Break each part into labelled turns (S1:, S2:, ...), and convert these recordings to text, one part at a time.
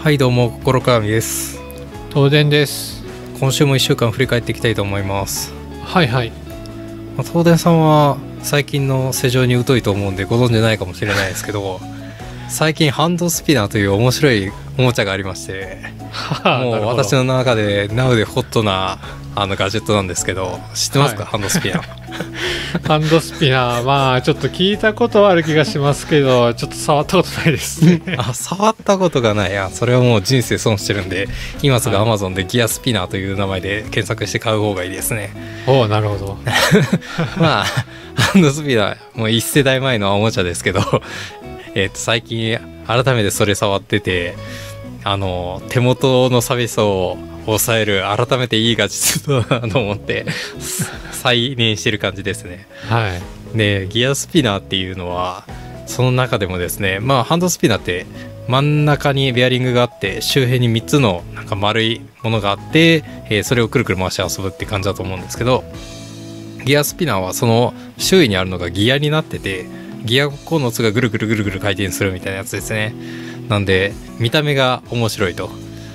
S1: はいどうも心鏡です。
S2: 東電です。
S1: 今週も1週間振り返っていきたいと思います、
S2: はいはい。
S1: まあ、東電さんは最近の世情に疎いと思うんでご存じないかもしれないですけど最近ハンドスピナーという面白いおもちゃがありましてもう私の中で Now でホットなあのガジェットなんですけど知ってますか、
S2: はい。
S1: ハンドスピナー
S2: ハンドスピナーまあちょっと聞いたことはある気がしますけどちょっと触ったことないですね。
S1: あ触ったことがない。あそれはもう人生損してるんで今すぐ
S2: はい。
S1: Amazon でギアスピナーという名前で検索して買う方がいいですね。
S2: おおなるほど。
S1: まあハンドスピナーもう1世代前のおもちゃですけどえっと最近改めてそれ触っててあの手元の寂しさを抑える改めていいガジェットだなと思って再燃してる感じですね。
S2: はい。
S1: でギアスピナーっていうのはその中でもですねまあハンドスピナーって真ん中にベアリングがあって周辺に3つのなんか丸いものがあって、えーそれをくるくる回して遊ぶって感じだと思うんですけどギアスピナーはその周囲にあるのがギアになっててギアコのつがぐるぐるぐるぐる回転するみたいなやつですねなんで見た目が面白いと。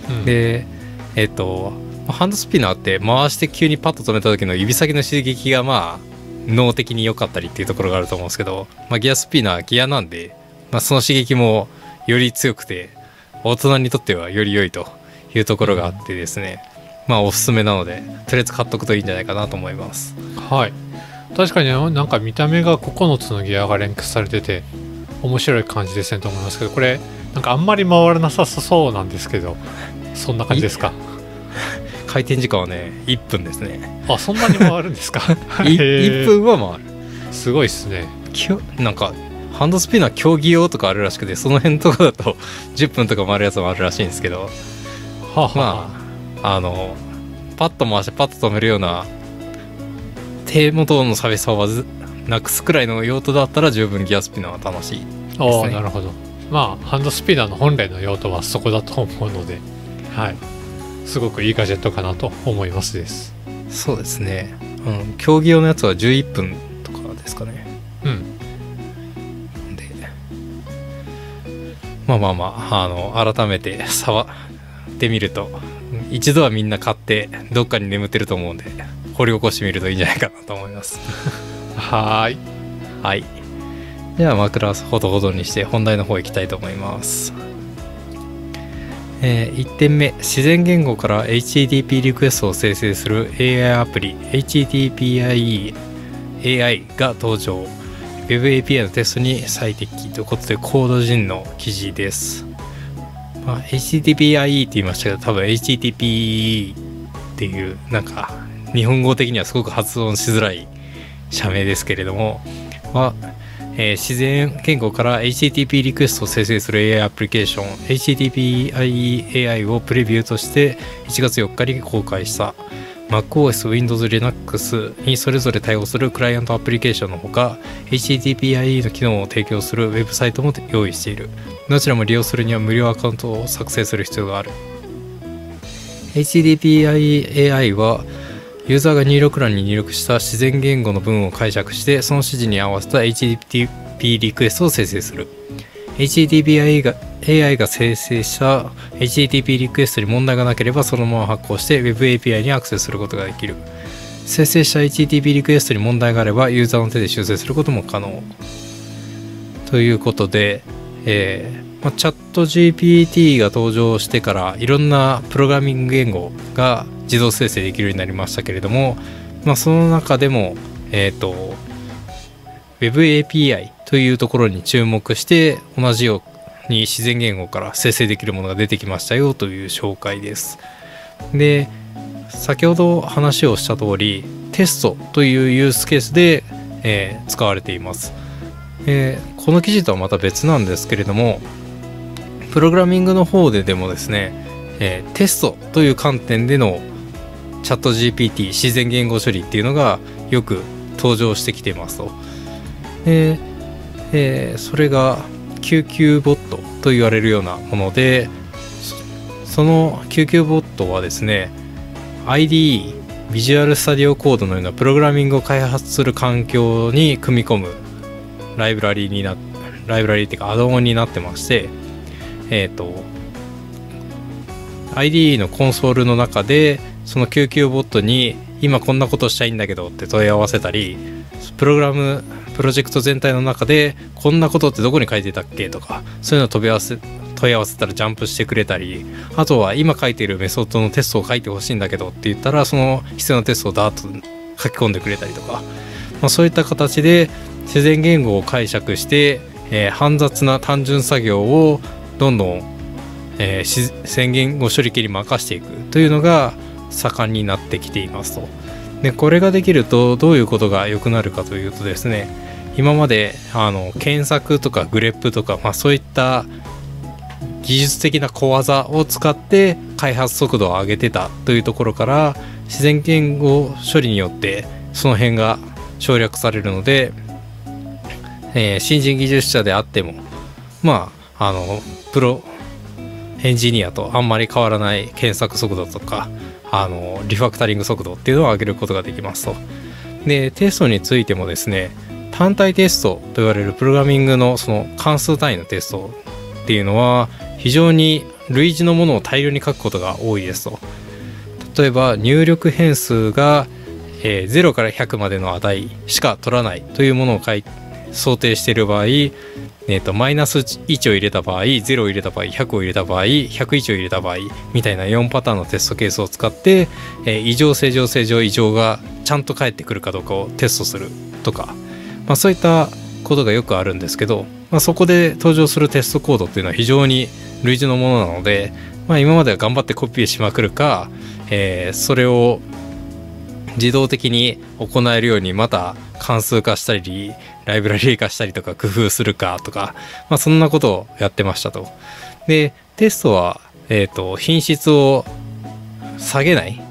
S2: うん。
S1: でえっ、とハンドスピナーって回して急にパッと止めた時の指先の刺激がまあ脳的に良かったりっていうところがあると思うんですけど、まあ、ギアスピナーギアなんで、まあ、その刺激もより強くて大人にとってはより良いというところがあってですね。まあおすすめなのでとりあえず買っとくといいんじゃないかなと思います。
S2: はい。確かになんか見た目が9つのギアが連結されてて面白い感じですねと思いますけどこれなんかあんまり回らなさそうなんですけどそんな感じですか？
S1: 回転時間はね1分ですね。
S2: あそんなに回るんですか？
S1: い
S2: へー。
S1: 1分は回る。
S2: すごいですね。
S1: きょなんかハンドスピナー競技用とかあるらしくてその辺とかだと10分とか回るやつもあるらしいんですけど。
S2: はあ、はあ。
S1: まああのパッと回してパッと止めるような手元の寂しさをなくすくらいの用途だったら十分ギアスピナーは楽しい
S2: ああ、
S1: ですね。
S2: なるほどまあハンドスピナーの本来の用途はそこだと思うのではい。すごくいいガジェットかなと思いますです。
S1: そうですね、うん、競技用のやつは11分とかですかね。
S2: うん。
S1: で。まあまあまああの改めて触ってみると一度はみんな買ってどっかに眠ってると思うんで掘り起こしてみるといいんじゃないかなと思います。
S2: はーい。
S1: はい。では枕ほどほどにして本題の方行きたいと思います。え1点目自然言語から HTTP リクエストを生成する AI アプリ HTTPIE AI が登場 WebAPI のテストに最適ということでコード陣の記事です、まあ、HTTPIE って言いましたけど多分 HTTP っていうなんか日本語的にはすごく発音しづらい社名ですけれどもは、えー自然言語から HTTP リクエストを生成する AI アプリケーション HTTPIE AI をプレビューとして1月4日に公開した。MacOS、Windows、Linux にそれぞれ対応するクライアントアプリケーションのほか HTTPIE の機能を提供するウェブサイトも用意している。どちらも利用するには無料アカウントを作成する必要がある。HTTPIEAI はユーザーが入力欄に入力した自然言語の文を解釈してその指示に合わせた HTTP リクエストを生成する。HTTPI が AI が生成した HTTP リクエストに問題がなければそのまま発行して WebAPI にアクセスすることができる。生成した HTTP リクエストに問題があればユーザーの手で修正することも可能。ということで、えーまあ、チャット GPT が登場してからいろんなプログラミング言語が自動生成できるようになりましたけれども、まあ、その中でも、えっ、と WebAPI というところに注目して同じように自然言語から生成できるものが出てきましたよという紹介です。で先ほど話をした通りテストというユースケースで、えー使われています、えーこの記事とはまた別なんですけれどもプログラミングの方ででもですね、えーテストという観点でのチャット GPT 自然言語処理っていうのがよく登場してきてますと。で、えーそれが救急ボットと言われるようなものでその救急ボットはですね IDE ビジュアルスタディオコードのようなプログラミングを開発する環境に組み込むライブラリになライブラリっていうかアドオンになってましてえっ、と IDE のコンソールの中でその救急ボットに今こんなことしたいんだけどって問い合わせたりプログラムプロジェクト全体の中でこんなことってどこに書いてたっけとかそういうのを飛び合わせ問い合わせたらジャンプしてくれたりあとは今書いているメソッドのテストを書いてほしいんだけどって言ったらその必要なテストをダーッと書き込んでくれたりとか、まあ、そういった形で自然言語を解釈して、えー、煩雑な単純作業をどんどん、えー、宣言語処理器に任していくというのが盛んになってきていますと。でこれができるとどういうことが良くなるかというとですね今まであの検索とかグレップとか、まあ、そういった技術的な小技を使って開発速度を上げてたというところから自然言語処理によってその辺が省略されるので、えー、新人技術者であってもまああのプロエンジニアとあんまり変わらない検索速度とかあのリファクタリング速度っていうのを上げることができますと。でテストについてもですね単体テストと言われるプログラミングのその関数単位のテストっていうのは非常に類似のものを大量に書くことが多いですと例えば入力変数が、えー、0から100までの値しか取らないというものを想定している場合、えーと、マイナス1を入れた場合0を入れた場合100を入れた場合101を入れた場合みたいな4パターンのテストケースを使って、えー、異常正常正常異常がちゃんと返ってくるかどうかをテストするとか、まあ、そういったことがよくあるんですけど、まあ、そこで登場するテストコードっていうのは非常に類似のものなので、まあ、今までは頑張ってコピーしまくるか、えー、それを自動的に行えるようにまた関数化したりライブラリー化したりとか工夫するかとか、まあ、そんなことをやってましたと。でテストは、えーと、品質を下げない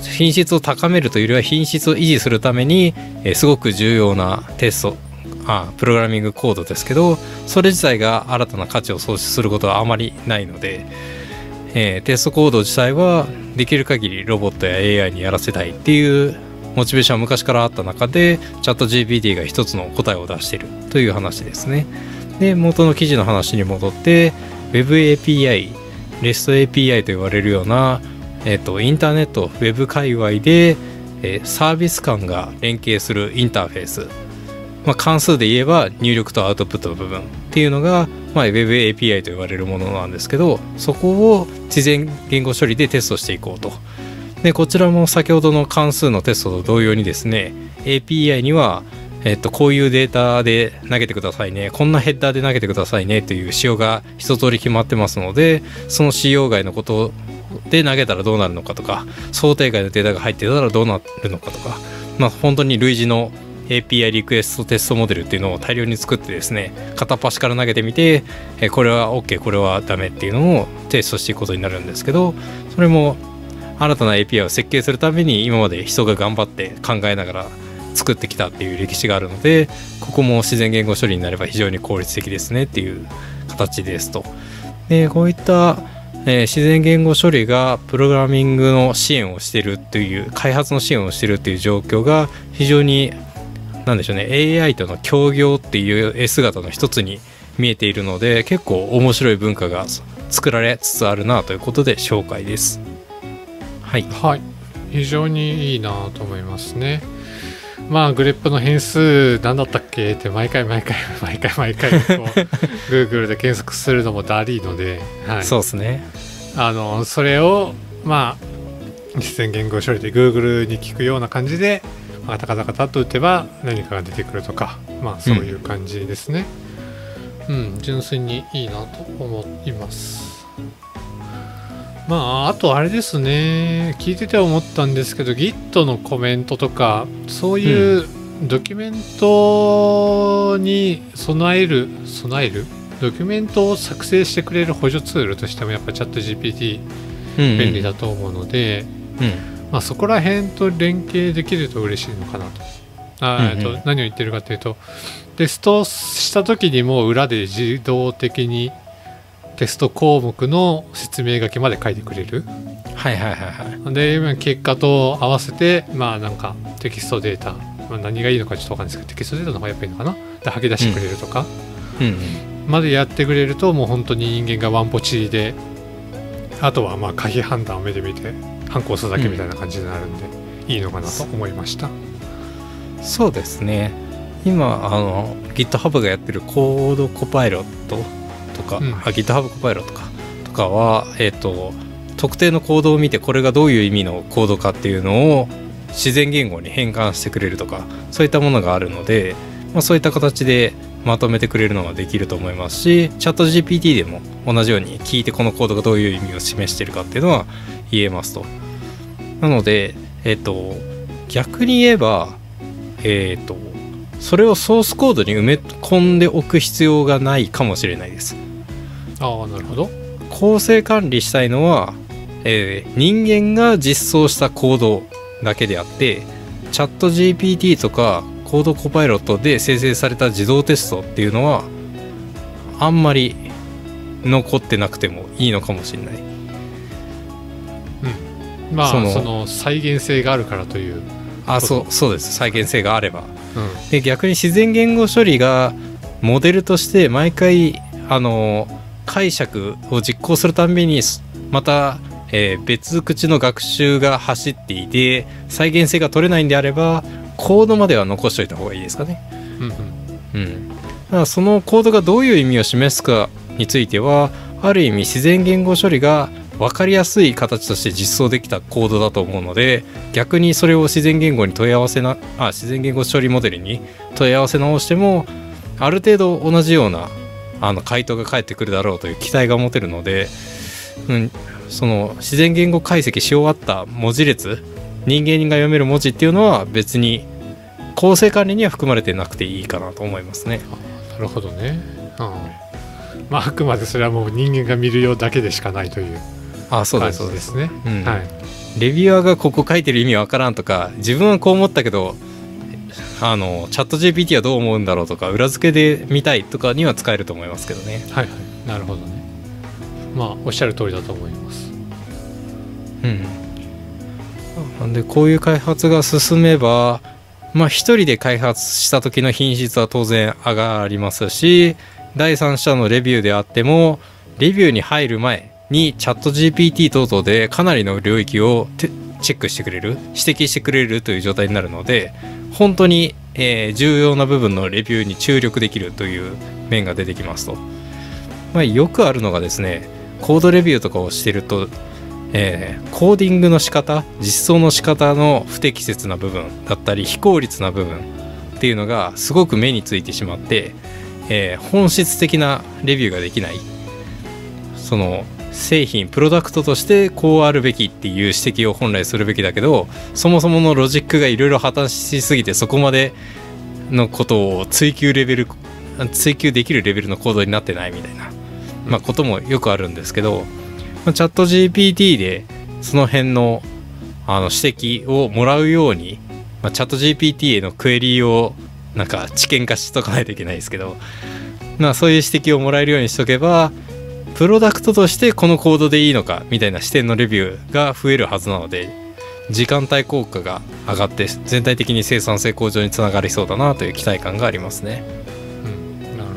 S1: 品質を高めるというよりは品質を維持するために、えー、すごく重要なテストあプログラミングコードですけどそれ自体が新たな価値を創出することはあまりないので、えー、テストコード自体はできる限りロボットや AI にやらせたいっていうモチベーションは昔からあった中でチャット GPT が一つの答えを出しているという話ですね。で元の記事の話に戻って WebAPI REST API と言われるような、えーと、インターネット Web 界隈で、え、サービス間が連携するインターフェースまあ、関数で言えば入力とアウトプットの部分っていうのが、まあ、Web API と言われるものなんですけどそこを自然言語処理でテストしていこうとでこちらも先ほどの関数のテストと同様にですね API にはえっと、こういうデータで投げてくださいねこんなヘッダーで投げてくださいねという仕様が一通り決まってますのでその仕様外のことで投げたらどうなるのかとか想定外のデータが入ってたらどうなるのかとかまあ本当に類似の API リクエストテストモデルっていうのを大量に作ってですね片っ端から投げてみてこれは OK これはダメっていうのをテストしていくことになるんですけどそれも新たな API を設計するために今まで人が頑張って考えながら作ってきたっていう歴史があるのでここも自然言語処理になれば非常に効率的ですねっていう形ですと。でこういったえ、自然言語処理がプログラミングの支援をしているという開発の支援をしているという状況が非常になんでしょうね AI との協業っていう姿の一つに見えているので結構面白い文化が作られつつあるなということで紹介ですはい、
S2: はい、非常にいいなと思いますね。まあグレップの変数何だったっけ？って毎回毎回 毎回毎回こう Google で検索するのもダリーので、
S1: はい、そうですね。
S2: あのそれをまあ実践言語処理で Google に聞くような感じでカタカタカタと打てば何かが出てくるとかまあそういう感じですね。うん、うん、純粋にいいなと思いますまああとあれですね。聞いてて思ったんですけど Git のコメントとかそういうドキュメントに備える備える？ドキュメントを作成してくれる補助ツールとしてもやっぱチャット GPT 便利だと思うので、うん、うんまあ、そこら辺と連携できると嬉しいのかなと。あうんうん、と何を言ってるかというとテストした時にも裏で自動的にテスト項目の説明書きまで書いてくれる？
S1: はいはいはいはい。
S2: で結果と合わせてまあなんかテキストデータ、まあ、何がいいのかちょっと分かんないですけどテキストデータの方がやっぱいいのかな？で吐き出してくれるとか、うんうん、までやってくれるともう本当に人間がワンポチであとはまあ可否判断を目で見て反抗するだけみたいな感じになるんで、いいのかなと思いました。
S1: そうですね。今あの GitHub がやってるコードコパイロットとか、
S2: うん
S1: あ GitHub コパイロットかとかはえっ、と特定のコードを見てこれがどういう意味のコードかっていうのを自然言語に変換してくれるとかそういったものがあるので、まあ、そういった形でまとめてくれるのができると思いますしチャット GPT でも同じように聞いてこのコードがどういう意味を示しているかっていうのは言えますと。なので、えっ、と逆に言えばえっ、とそれをソースコードに埋め込んでおく必要がないかもしれないです。
S2: ああなるほど。
S1: 構成管理したいのは、えー人間が実装したコードだけであってチャット GPT とかコードコパイロットで生成された自動テストっていうのはあんまり残ってなくてもいいのかもしれない。
S2: まあそ
S1: そ
S2: の
S1: の
S2: 再現性があるからという、
S1: あ
S2: そ
S1: そううそうです。再現性があれば。
S2: うん、
S1: で逆に自然言語処理がモデルとして毎回あの解釈を実行するたんびにまた、えー別口の学習が走っていて再現性が取れないんであればコードまでは残しておいた方がいいですかね。
S2: うんうん
S1: うん、だからそのコードがどういう意味を示すかについてはある意味自然言語処理が分かりやすい形として実装できたコードだと思うので逆にそれを自然言語に問い合わせなあ自然言語処理モデルに問い合わせ直してもある程度同じようなあの回答が返ってくるだろうという期待が持てるので、うん、その自然言語解析し終わった文字列人間が読める文字っていうのは別に構成管理には含まれてなくていいかなと思いますね。
S2: なるほどね、うん。まあ、あくまでそれはもう人間が見るようだけでしかないという
S1: あそうで
S2: 感
S1: すそうです。
S2: ね
S1: レビュアーがここ書いてる意味わからんとか自分はこう思ったけどあのチャット GPT はどう思うんだろうとか裏付けで見たいとかには使えると思いますけどね。
S2: はいはい。なるほどね。まあおっしゃる通りだと思います。
S1: うん。なんでこういう開発が進めばまあ一人で開発した時の品質は当然上がりますし第三者のレビューであってもレビューに入る前にチャット GPT 等々でかなりの領域をてチェックしてくれる指摘してくれるという状態になるので本当に、えー重要な部分のレビューに注力できるという面が出てきますと、まあ、よくあるのがですねコードレビューとかをしてるとえーコーディングの仕方実装の仕方の不適切な部分だったり非効率な部分っていうのがすごく目についてしまって、えー本質的なレビューができない。その製品プロダクトとしてこうあるべきっていう指摘を本来するべきだけどそもそものロジックがいろいろ破綻しすぎてそこまでのことを追求レベル追求できるレベルのコードになってないみたいな、まあ、こともよくあるんですけど、まあチャット GPT でその辺のあの指摘をもらうように、まあ、チャット GPT へのクエリをなんか知見化しとかないといけないですけど、まあ、そういう指摘をもらえるようにしとけばプロダクトとしてこのコードでいいのかみたいな視点のレビューが増えるはずなので時間帯効果が上がって全体的に生産性向上につながりそうだなという期待感がありますね。
S2: うんなる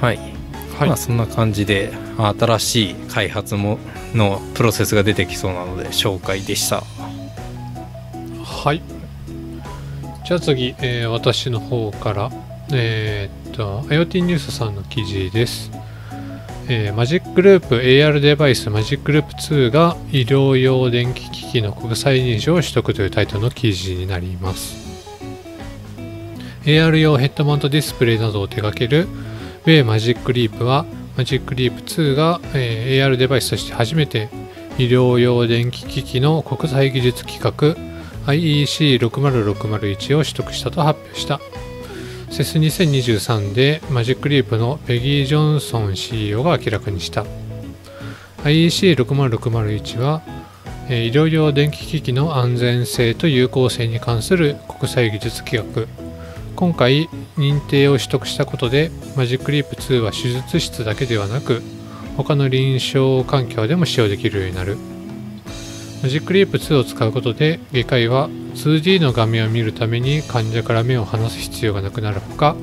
S2: ほ
S1: はい、
S2: どはい、
S1: まあそんな感じで新しい開発ものプロセスが出てきそうなので紹介でした。
S2: はい。じゃあ次、えー私の方から、えーっと、IoT ニュースさんの記事です。えーマジックループ AR デバイスマジックループ2が医療用電気機器の国際認証を取得というタイトルの記事になります。AR 用ヘッドマウントディスプレイなどを手掛ける w マジックリープはマジックリープ2が、えー AR デバイスとして初めて医療用電気機器の国際技術規格 IEC60601 を取得したと発表した。CES2023 でマジックリープのペギー・ジョンソン CEO が明らかにした。IEC60601 は、医療用電気機器の安全性と有効性に関する国際技術規格。今回認定を取得したことでマジックリープ2は手術室だけではなく他の臨床環境でも使用できるようになる。マジックリープ2を使うことで外科医は 2D の画面を見るために患者から目を離す必要がなくなるほか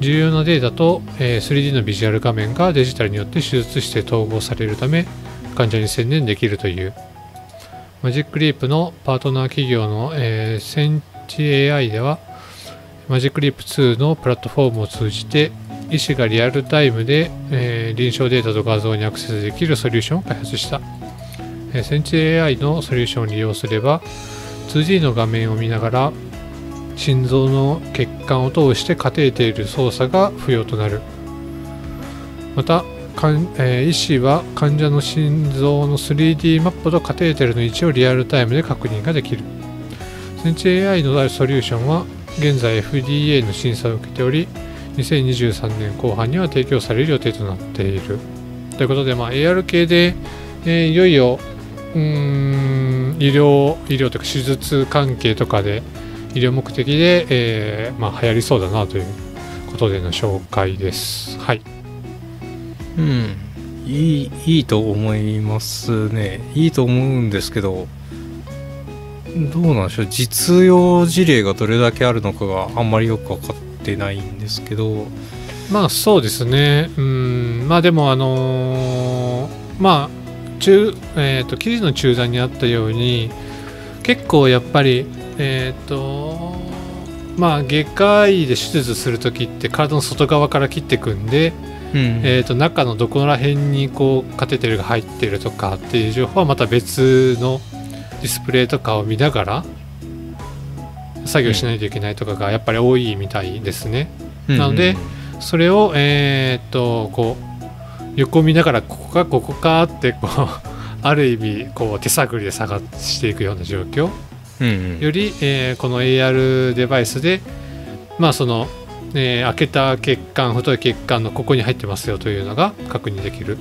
S2: 重要なデータと、3D のビジュアル画面がデジタルによって手術して統合されるため患者に専念できるという。マジックリープのパートナー企業の、えーセンチ AI ではマジックリープ2のプラットフォームを通じて医師がリアルタイムで、えー臨床データと画像にアクセスできるソリューションを開発した、センチ AI のソリューションを利用すれば 2D の画面を見ながら心臓の血管を通してカテーテル操作が不要となる。またかん、えー医師は患者の心臓の 3D マップとカテーテルの位置をリアルタイムで確認ができる。センチ AI のソリューションは現在 FDA の審査を受けており2023年後半には提供される予定となっている。ということで、まあ、AR 系で、えーいよいようーん医療医療というか手術関係とかで医療目的で、えーまあ、流行りそうだなということでの紹介です。はい。
S1: うんいいいいと思いますねいいと思うんですけどどうなんでしょう実用事例がどれだけあるのかがあんまりよく分かってないんですけど
S2: まあそうですね。うんまあでもあのーまあ中えっ、と記事の中段にあったように結構やっぱりえっ、とまあ外科医で手術する時って体の外側から切っていくんで、
S1: うん
S2: えー、と中のどこら辺にこうカテーテルが入ってるとかっていう情報はまた別のディスプレイとかを見ながら作業しないといけないとかがやっぱり多いみたいですね。なのでそれをえーっとこう横を見ながらここかここかってこう ある意味こう手探りで探していくような状況
S1: うんうん。
S2: より、えーこの AR デバイスでまあその、えー開けた血管太い血管のここに入ってますよというのが確認できる。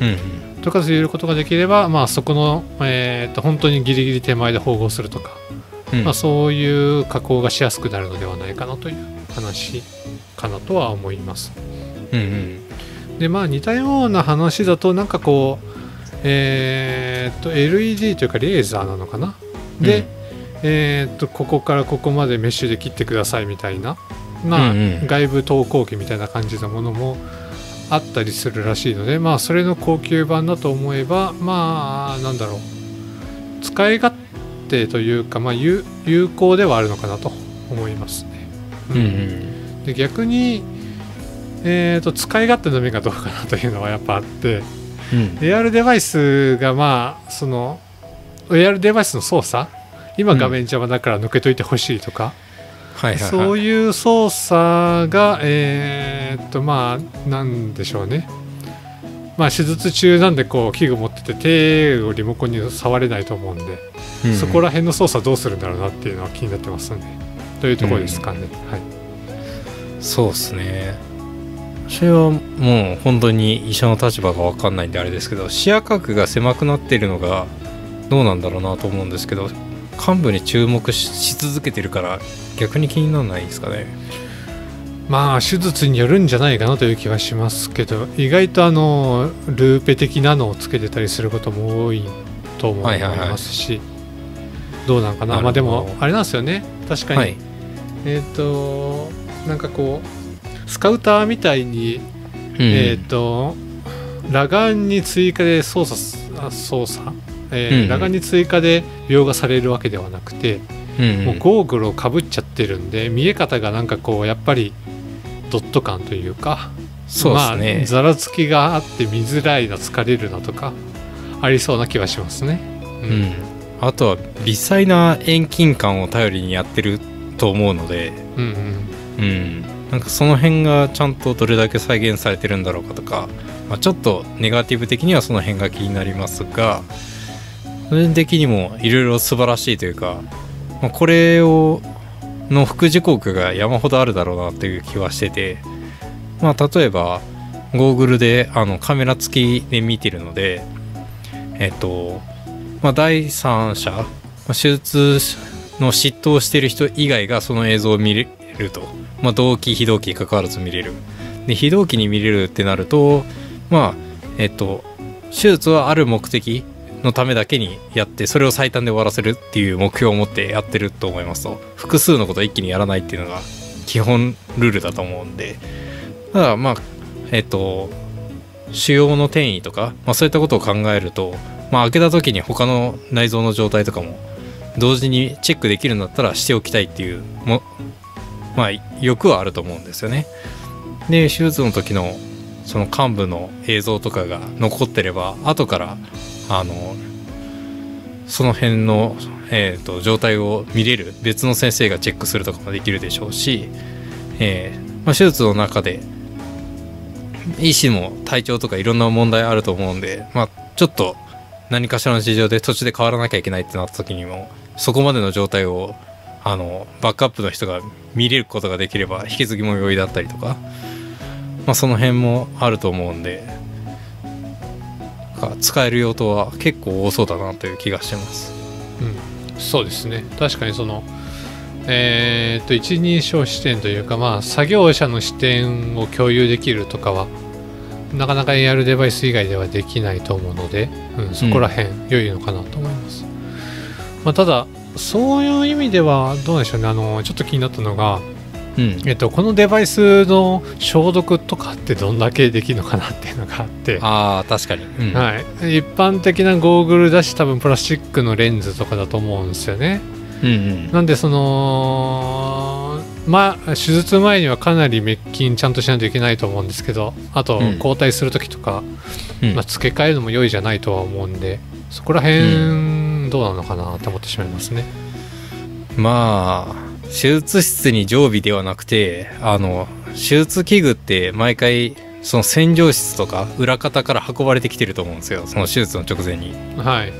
S1: うんうん。
S2: とかそういうことができれば、まあ、そこの、えーと本当にギリギリ手前で縫合するとか、
S1: うん。
S2: まあ、そういう加工がしやすくなるのではないかなという話かなとは思います。
S1: うんうん
S2: でまあ似たような話だとなんかこうえーっと LED というかレーザーなのかな？で、
S1: うん。
S2: えーっとここからここまでメッシュで切ってくださいみたいな、まあ
S1: うんうん。
S2: 外部投光器みたいな感じのものもあったりするらしいのでまあそれの高級版だと思えばまあなんだろう。使い勝手というか、まあ、有有効ではあるのかなと思いますね。
S1: うんうん。
S2: で逆に、えー、と使い勝手の面がどうかなというのはやっぱあって
S1: うん。
S2: AR デバイスがまあその AR デバイスの操作今
S1: うん
S2: 画面邪魔だから抜けといてほしいとか、
S1: はいはいはい。
S2: そういう操作がえーっとまあなんでしょうね。まあ手術中なんでこう器具持ってて手をリモコンに触れないと思うんで、
S1: うん。うん
S2: そこら辺の操作どうするんだろうなっていうのは気になってますんでというところですかね、はい。
S1: そうですね私はもう本当に医者の立場が分かんないんであれですけど視野角が狭くなってるのがどうなんだろうなと思うんですけど幹部に注目しし続けてるから逆に気にならないですかね？
S2: まあ手術によるんじゃないかなという気はしますけど意外とあのルーペ的なのをつけてたりすることも多いと思い
S1: はいはいはい。
S2: ますし、どうなんかな。まあでもあれなんですよね。確かに、
S1: はい。
S2: えっ、となんかこうスカウターみたいに、
S1: うん。
S2: えっ、と裸眼に追加で操作操作、えー
S1: うんうん。
S2: 裸眼に追加で描画されるわけではなくて、
S1: うん
S2: もうゴーグルをかぶっちゃってるんで見え方がなんかこうやっぱりドット感というか
S1: そうですね、
S2: まあ、ざらつきがあって見づらいな疲れるなとかありそうな気はしますね。う
S1: うん、あとは微細な遠近感を頼りにやってると思うので、
S2: うんうん。
S1: うん、なんかその辺がちゃんとどれだけ再現されてるんだろうかとか、まあ、ちょっとネガティブ的にはその辺が気になりますが個人的にもいろいろ素晴らしいというか、まあ、これをの副次国が山ほどあるだろうなという気はしてて、まあ、例えばゴーグルであのカメラ付きで見てるのでえっと、まあ、第三者手術の嫉妬をしてる人以外がその映像を見れると、まあ、同期非同期関わらず見れる。で非同期に見れるってなるとまあえっと手術はある目的のためだけにやってそれを最短で終わらせるっていう目標を持ってやってると思いますと。複数のことを一気にやらないっていうのが基本ルールだと思うんで。ただまあえっと腫瘍の転移とか、まあ、そういったことを考えると、まあ、開けた時に他の内臓の状態とかも同時にチェックできるんだったらしておきたいっていうもまあ欲はあると思うんですよね。で手術の時のその幹部の映像とかが残ってれば後からあのその辺の、えーと、状態を見れる別の先生がチェックするとかもできるでしょうし、えーまあ、手術の中で医師も体調とかいろんな問題あると思うんで、まあ、ちょっと何かしらの事情で途中で変わらなきゃいけないってなった時にもそこまでの状態をあのバックアップの人が見れることができれば引き継ぎも容易だったりとか、まあ、その辺もあると思うんで使える用途は結構多そうだなという気がしてます。
S2: うん、そうですね。確かにそのえー、っと一人称視点というかまあ作業者の視点を共有できるとかはなかなか AR デバイス以外ではできないと思うので、うん、そこら辺良いのかなと思います、まあ、ただそういう意味ではどうでしょうね。あのちょっと気になったのがうん、えっと、このデバイスの消毒とかってどんだけできるのかなっていうのがあって。
S1: あ確かに、
S2: うん、はい、一般的なゴーグルだし多分プラスチックのレンズとかだと思うんですよね、うんうん、なんでそのまあ手術前にはかなり滅菌ちゃんとしないといけないと思うんですけどあと交代する時とか、うん、まあ、付け替えるのも良いじゃないとは思うんでそこら辺どうなのかなって思ってしまいますね、
S1: まあ手術室に常備ではなくてあの手術器具って毎回その洗浄室とか裏方から運ばれてきてると思うんですよ。その手術の直前に。
S2: はい。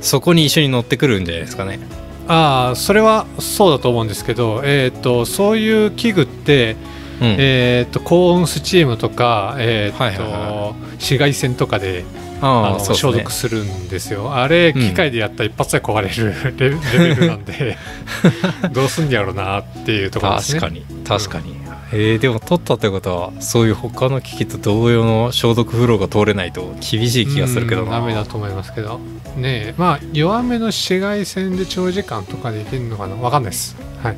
S1: そこに一緒に乗ってくるんじゃないですかね。
S2: ああそれはそうだと思うんですけど、えーと、そういう器具って、うん、えーと、高温スチームとか、えーと、はいはいはい、紫外線とかであの、ね、消毒するんですよ。あれ機械でやったら一発で壊れるレ,、ベルなんで どうすんやろうなっていうところです
S1: ね。確かに確かに、うん、えー、でも取ったってことはそういう他の機器と同様の消毒フローが通れないと厳しい気がするけど
S2: な。ダメだと思いますけど。ねまあ弱めの紫外線で長時間とかできるのかな。分かんないです。はい。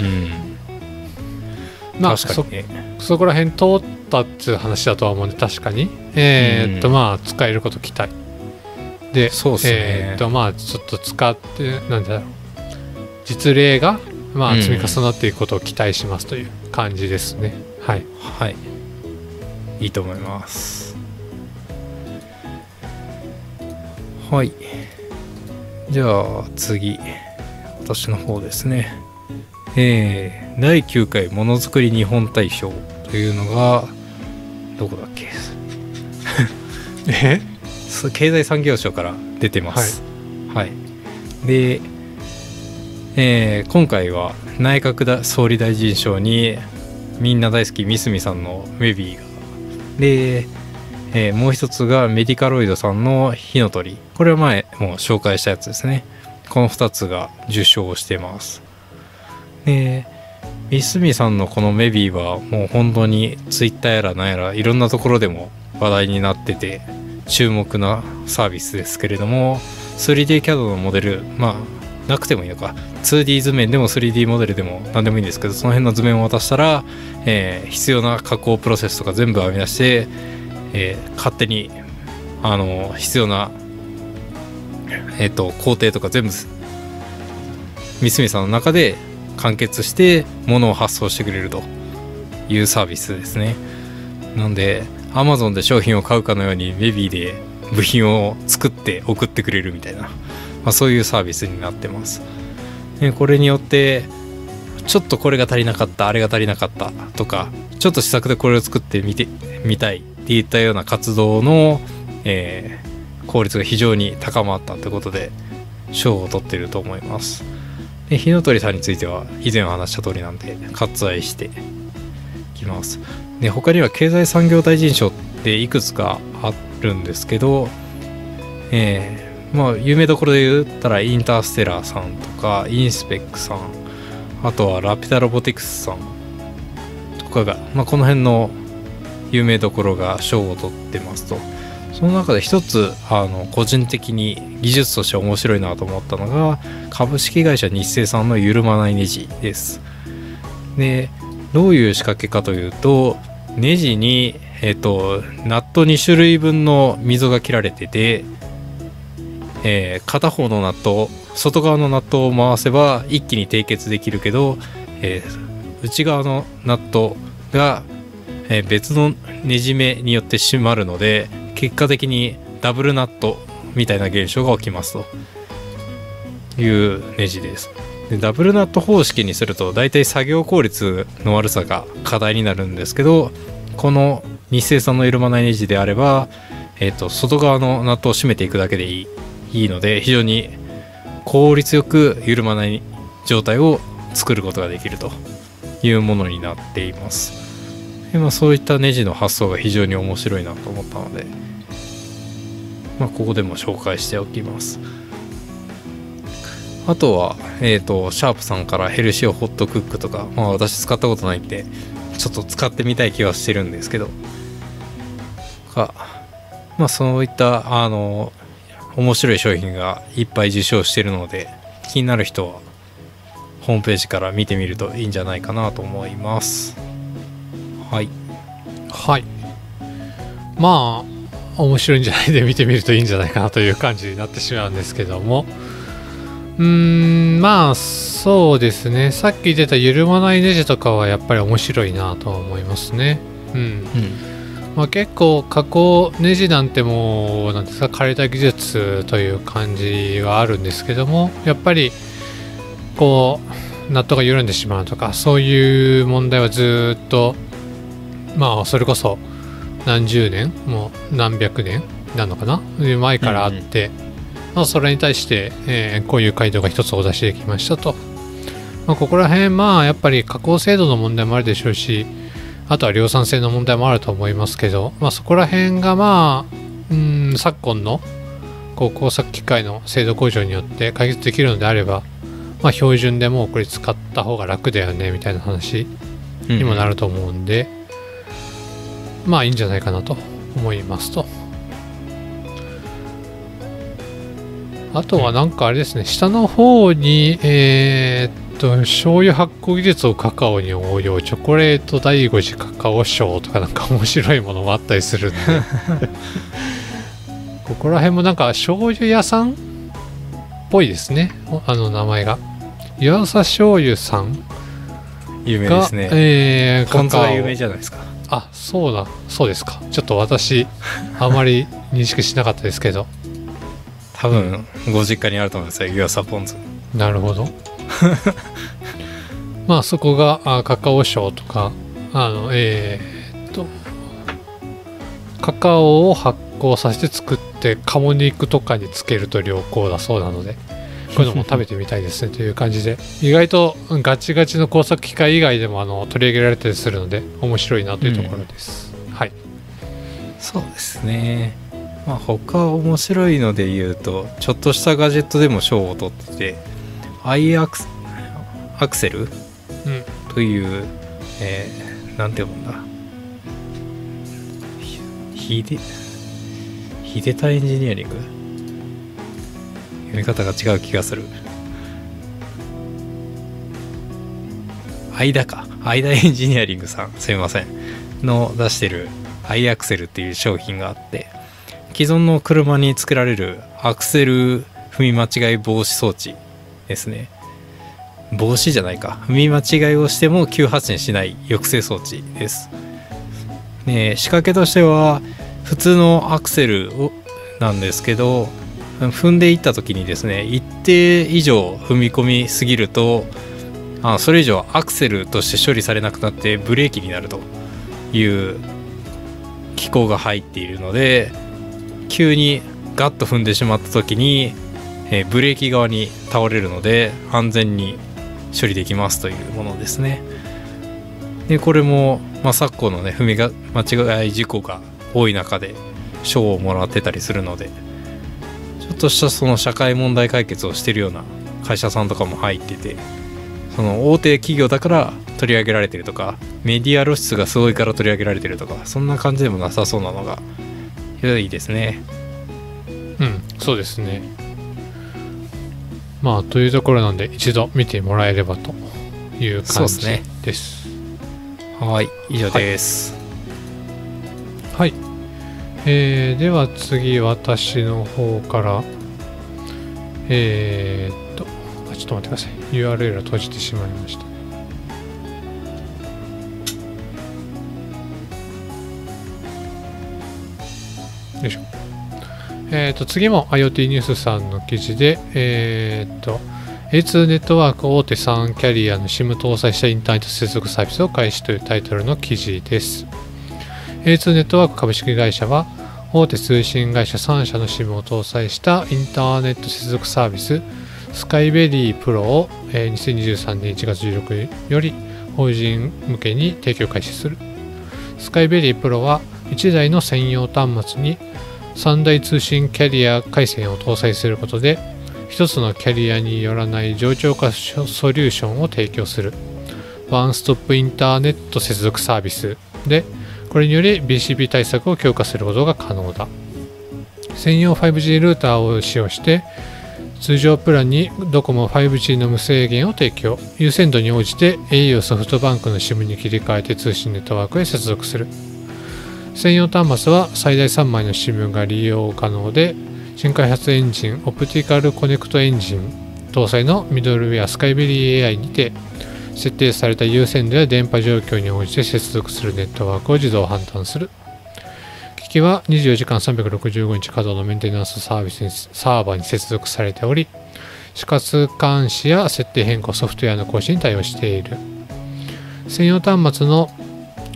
S2: うんまあ、確かに、ね、そそこら辺通ったっていう話だとは思うんで確かに。えー、っとまあ使えること期待。で
S1: そうすね。
S2: えー、っとまあちょっと使ってなんだろう。実例がまあ積み重なっていくことを期待しますという感じですね、はい。
S1: はい。いいと思います。はい。じゃあ次。私の方ですねえー、第9回ものづくり日本大賞というのがどこだっけ？
S2: え？
S1: 経済産業省から出てます。はい、はい、で、えー、今回は内閣だ総理大臣賞にみんな大好き三角さんのウェビーが。で、えー、もう一つがメディカロイドさんの火の鳥。これは前もう紹介したやつですね。この2つが受賞してますで三角さんのこのメビーはもう本当にツイッターやらなんやらいろんなところでも話題になってて注目なサービスですけれども 3D CAD のモデルまあなくてもいいのか。2D 図面でも 3D モデルでも何でもいいんですけどその辺の図面を渡したら、えー、必要な加工プロセスとか全部編み出して、えー、勝手にあの必要な、えーと、工程とか全部三角さんの中で完結して物を発送してくれるというサービスですね。なんで Amazon で商品を買うかのようにベビーで部品を作って送ってくれるみたいな、まあ、そういうサービスになってます。でこれによってちょっとこれが足りなかったあれが足りなかったとかちょっと試作でこれを作ってみてみたいっていったような活動の、えー、効率が非常に高まったということで賞を取ってると思います。で火の鳥さんについては以前話した通りなんで割愛していきます。で他には経済産業大臣賞っていくつかあるんですけどえー、まあ有名どころで言ったらインターステラーさんとかインスペックさんあとはラピュタロボティクスさんとかが、まあ、この辺の有名どころが賞を取ってますと。その中で一つあの個人的に技術として面白いなと思ったのが株式会社日清さんのゆるまないネジです。でどういう仕掛けかというとネジに、えーと、ナット2種類分の溝が切られてて、えー、片方のナット外側のナットを回せば一気に締結できるけど、えー、内側のナットが、えー、別のねじめによって締まるので結果的にダブルナットみたいな現象が起きますと。いうネジです。でダブルナット方式にすると大体作業効率の悪さが課題になるんですけどこの日清産の緩まないネジであれば、えーと、外側のナットを締めていくだけでいいいいので非常に効率よく緩まない状態を作ることができるというものになっています、まあ、そういったネジの発想が非常に面白いなと思ったので、まあ、ここでも紹介しておきますあとは、えっ、ー、と、シャープさんからヘルシオホットクックとか、まあ私使ったことないんで、ちょっと使ってみたい気はしてるんですけど、か、まあそういった、あの、面白い商品がいっぱい受賞してるので、気になる人は、ホームページから見てみるといいんじゃないかなと思います。はい。
S2: はい。まあ、面白いんじゃないで見てみるといいんじゃないかなという感じになってしまうんですけども、うーんまあそうですね。さっき出た緩まないネジとかはやっぱり面白いなとは思いますね。うん、うん。まあ、結構加工ネジなんてもうなんですか枯れた技術という感じはあるんですけどもやっぱりこうナットが緩んでしまうとかそういう問題はずっとまあそれこそ何十年もう何百年なのかな？前からあって、まあ、それに対して、えー、こういう回答が一つお出しできましたと。まあ、ここら辺、まあ、やっぱり加工制度の問題もあるでしょうし、あとは量産性の問題もあると思いますけど、まあ、そこら辺が、まあ、うん、昨今のこう工作機械の精度向上によって解決できるのであれば、まあ、標準でもうこれ使った方が楽だよねみたいな話にもなると思うんで、うん、まあいいんじゃないかなと思いますと。あとはなんかあれですね、下の方に、えー、っと、醤油発酵技術をカカオに応用、チョコレート第5次カカオ賞とかなんか面白いものもあったりするんで、ここら辺もなんか醤油屋さんっぽいですね、あの名前が。湯浅醤油さん
S1: 有名ですね。
S2: えー、
S1: カカオ。有名じゃないですか。
S2: あ、そうだ、そうですか。ちょっと私、あまり認識しなかったですけど。
S1: 多分ご実家にあると思いますよ湯浅ポン酢
S2: なるほど まあそこがあカカオ省とかあのえー、っとカカオを発酵させて作って鴨肉とかにつけると良好だそうなのでこういうのも食べてみたいですねという感じで。意外とガチガチの工作機械以外でもあの取り上げられたりするので面白いなというところです、うん、はい。
S1: そうですね。まあ、他面白いので言うとちょっとしたガジェットでも賞を取っててアイアクアクセル、うん、という、えー、なんて読むんだ？ヒデヒデタエンジニアリング？読み方が違う気がする。間か。間エンジニアリングさん。すいません。の出してるアイアクセルっていう商品があって既存の車につけられるアクセル踏み間違い防止装置ですね。防止じゃないか。踏み間違いをしても急発進しない抑制装置です。ね仕掛けとしては普通のアクセルをなんですけど踏んでいった時にですね一定以上踏み込みすぎるとあそれ以上アクセルとして処理されなくなってブレーキになるという機構が入っているので急にガッと踏んでしまった時に、えー、ブレーキ側に倒れるので安全に処理できますというものですね。でこれも、まあ、昨今のね踏みが間違い事故が多い中で賞をもらってたりするのでちょっとしたその社会問題解決をしてるような会社さんとかも入っててその大手企業だから取り上げられてるとかメディア露出がすごいから取り上げられてるとかそんな感じでもなさそうなのがいいですね。
S2: うんそうですね。まあというところなんで一度見てもらえればという感じです。
S1: はい以上です。
S2: はい、えーでは次私の方から。えー、っとあちょっと待ってください。URL を閉じてしまいました。よいしょ。えー、と次も IoT ニュースさんの記事で、えー、と A2 ネットワーク大手3キャリアの SIM 搭載したインターネット接続サービスを開始というタイトルの記事です。A2 ネットワーク株式会社は大手通信会社3社の SIM を搭載したインターネット接続サービススカイベリープロを、え2023年1月16日より法人向けに提供開始する。スカイベリープロは1台の専用端末に3大通信キャリア回線を搭載することで一つのキャリアによらない冗長化ソリューションを提供するワンストップインターネット接続サービスでこれにより BCP 対策を強化することが可能だ。専用 5G ルーターを使用して通常プランにドコモ 5G の無制限を提供。優先度に応じて au ソフトバンクの SIM に切り替えて通信ネットワークへ接続する。専用端末は最大3枚の SIM が利用可能で新開発エンジンオプティカルコネクトエンジン搭載のミドルウェアスカイベリー AI にて設定された優先度や電波状況に応じて接続するネットワークを自動判断する。機器は24時間365日稼働のメンテナンスサービスにサーバーに接続されており死活監視や設定変更ソフトウェアの更新に対応している。専用端末の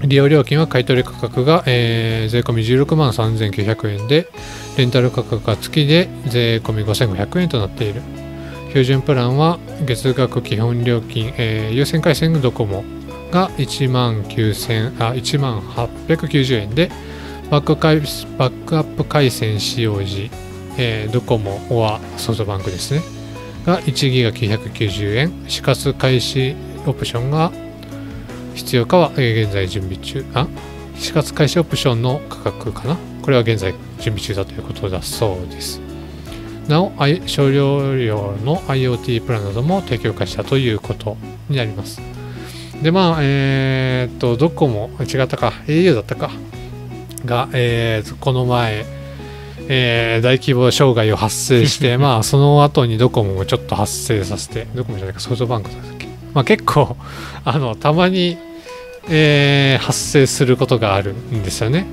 S2: 利用料金は買取価格が、えー税込16万3900円でレンタル価格が月で税込5500円となっている。標準プランは月額基本料金、えー優先回線ドコモが1万9000あ1万890円でバックバックアップ回線使用時、えードコモはソフトバンクですね。が1ギガ990円。死活開始オプションが必要かは、現在準備中。あ死活開始オプションの価格かな。これは現在準備中だということだそうです。なお少量量の IoT プランなども提供開始したということになりますでまあえーっとドコモ違ったか au だったかが、えーこの前えー大規模障害を発生して まあその後にドコモもちょっと発生させてドコモじゃないかソフトバンクだっけ？まあ結構あのたまにえー発生することがあるんですよね。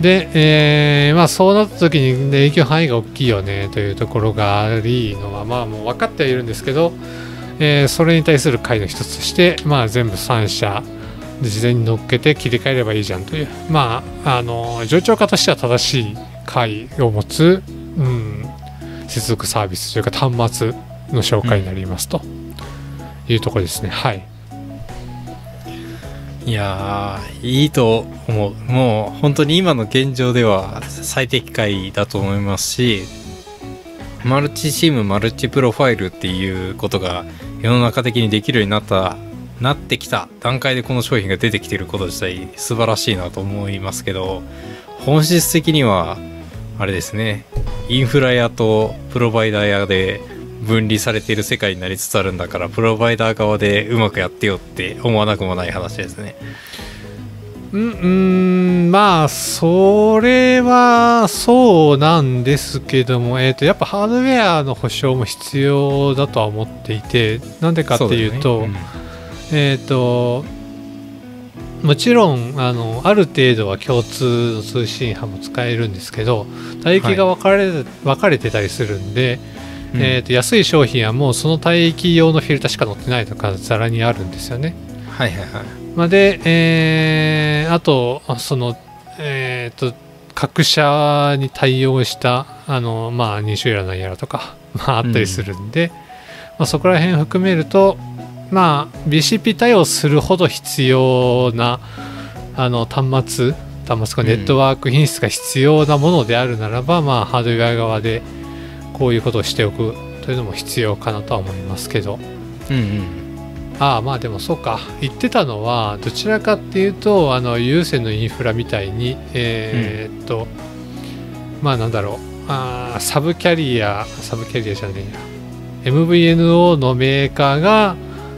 S2: で、えーまあ、そうなった時に、ね、影響範囲が大きいよねというところがありのは、まあ、もう分かってはいるんですけど、えーそれに対する回の一つとして、まあ、全部3社で事前に乗っけて切り替えればいいじゃんという、まあ、あの冗長化としては正しい回を持つ、うん、接続サービスというか端末の紹介になりますというところですね。はい
S1: いやーいいと思う。もう本当に今の現状では最適解だと思いますしマルチシムマルチプロファイルっていうことが世の中的にできるようになったなってきた段階でこの商品が出てきてること自体素晴らしいなと思いますけど本質的にはあれですね。インフラ屋とプロバイダー屋で分離されている世界になりつつあるんだからプロバイダー側でうまくやってよって思わなくもない話ですね。
S2: うんまあそれはそうなんですけども、えー、とやっぱハードウェアの保証も必要だとは思っていてなんでかっていうと
S1: そだよね。
S2: えっ、ともちろんあのある程度は共通の通信波も使えるんですけど帯域が分かれ,、分かれてたりするんで、
S1: うん。
S2: えー、と安い商品はもうその帯域用のフィルターしか載ってないとかざらにあるんですよね。
S1: はいはいはい。
S2: まあ、で、えーあとあそのえっ、と各社に対応したあのまあ2種類なんやらとか、まあ、あったりするんで、まあ、そこら辺を含めるとまあ BCP 対応するほど必要なあの端末端末か
S1: うん。
S2: ネットワーク品質が必要なものであるならば、まあハードウェア側でこういうことをしておくというのも必要かなとは思いますけど。
S1: うんうん
S2: ああまあでもそうか。言ってたのはどちらかっていうとあの有線のインフラみたいにえーっと、まあなんだろう。あーサブキャリアサブキャリアじゃねえや。MVNO のメーカーが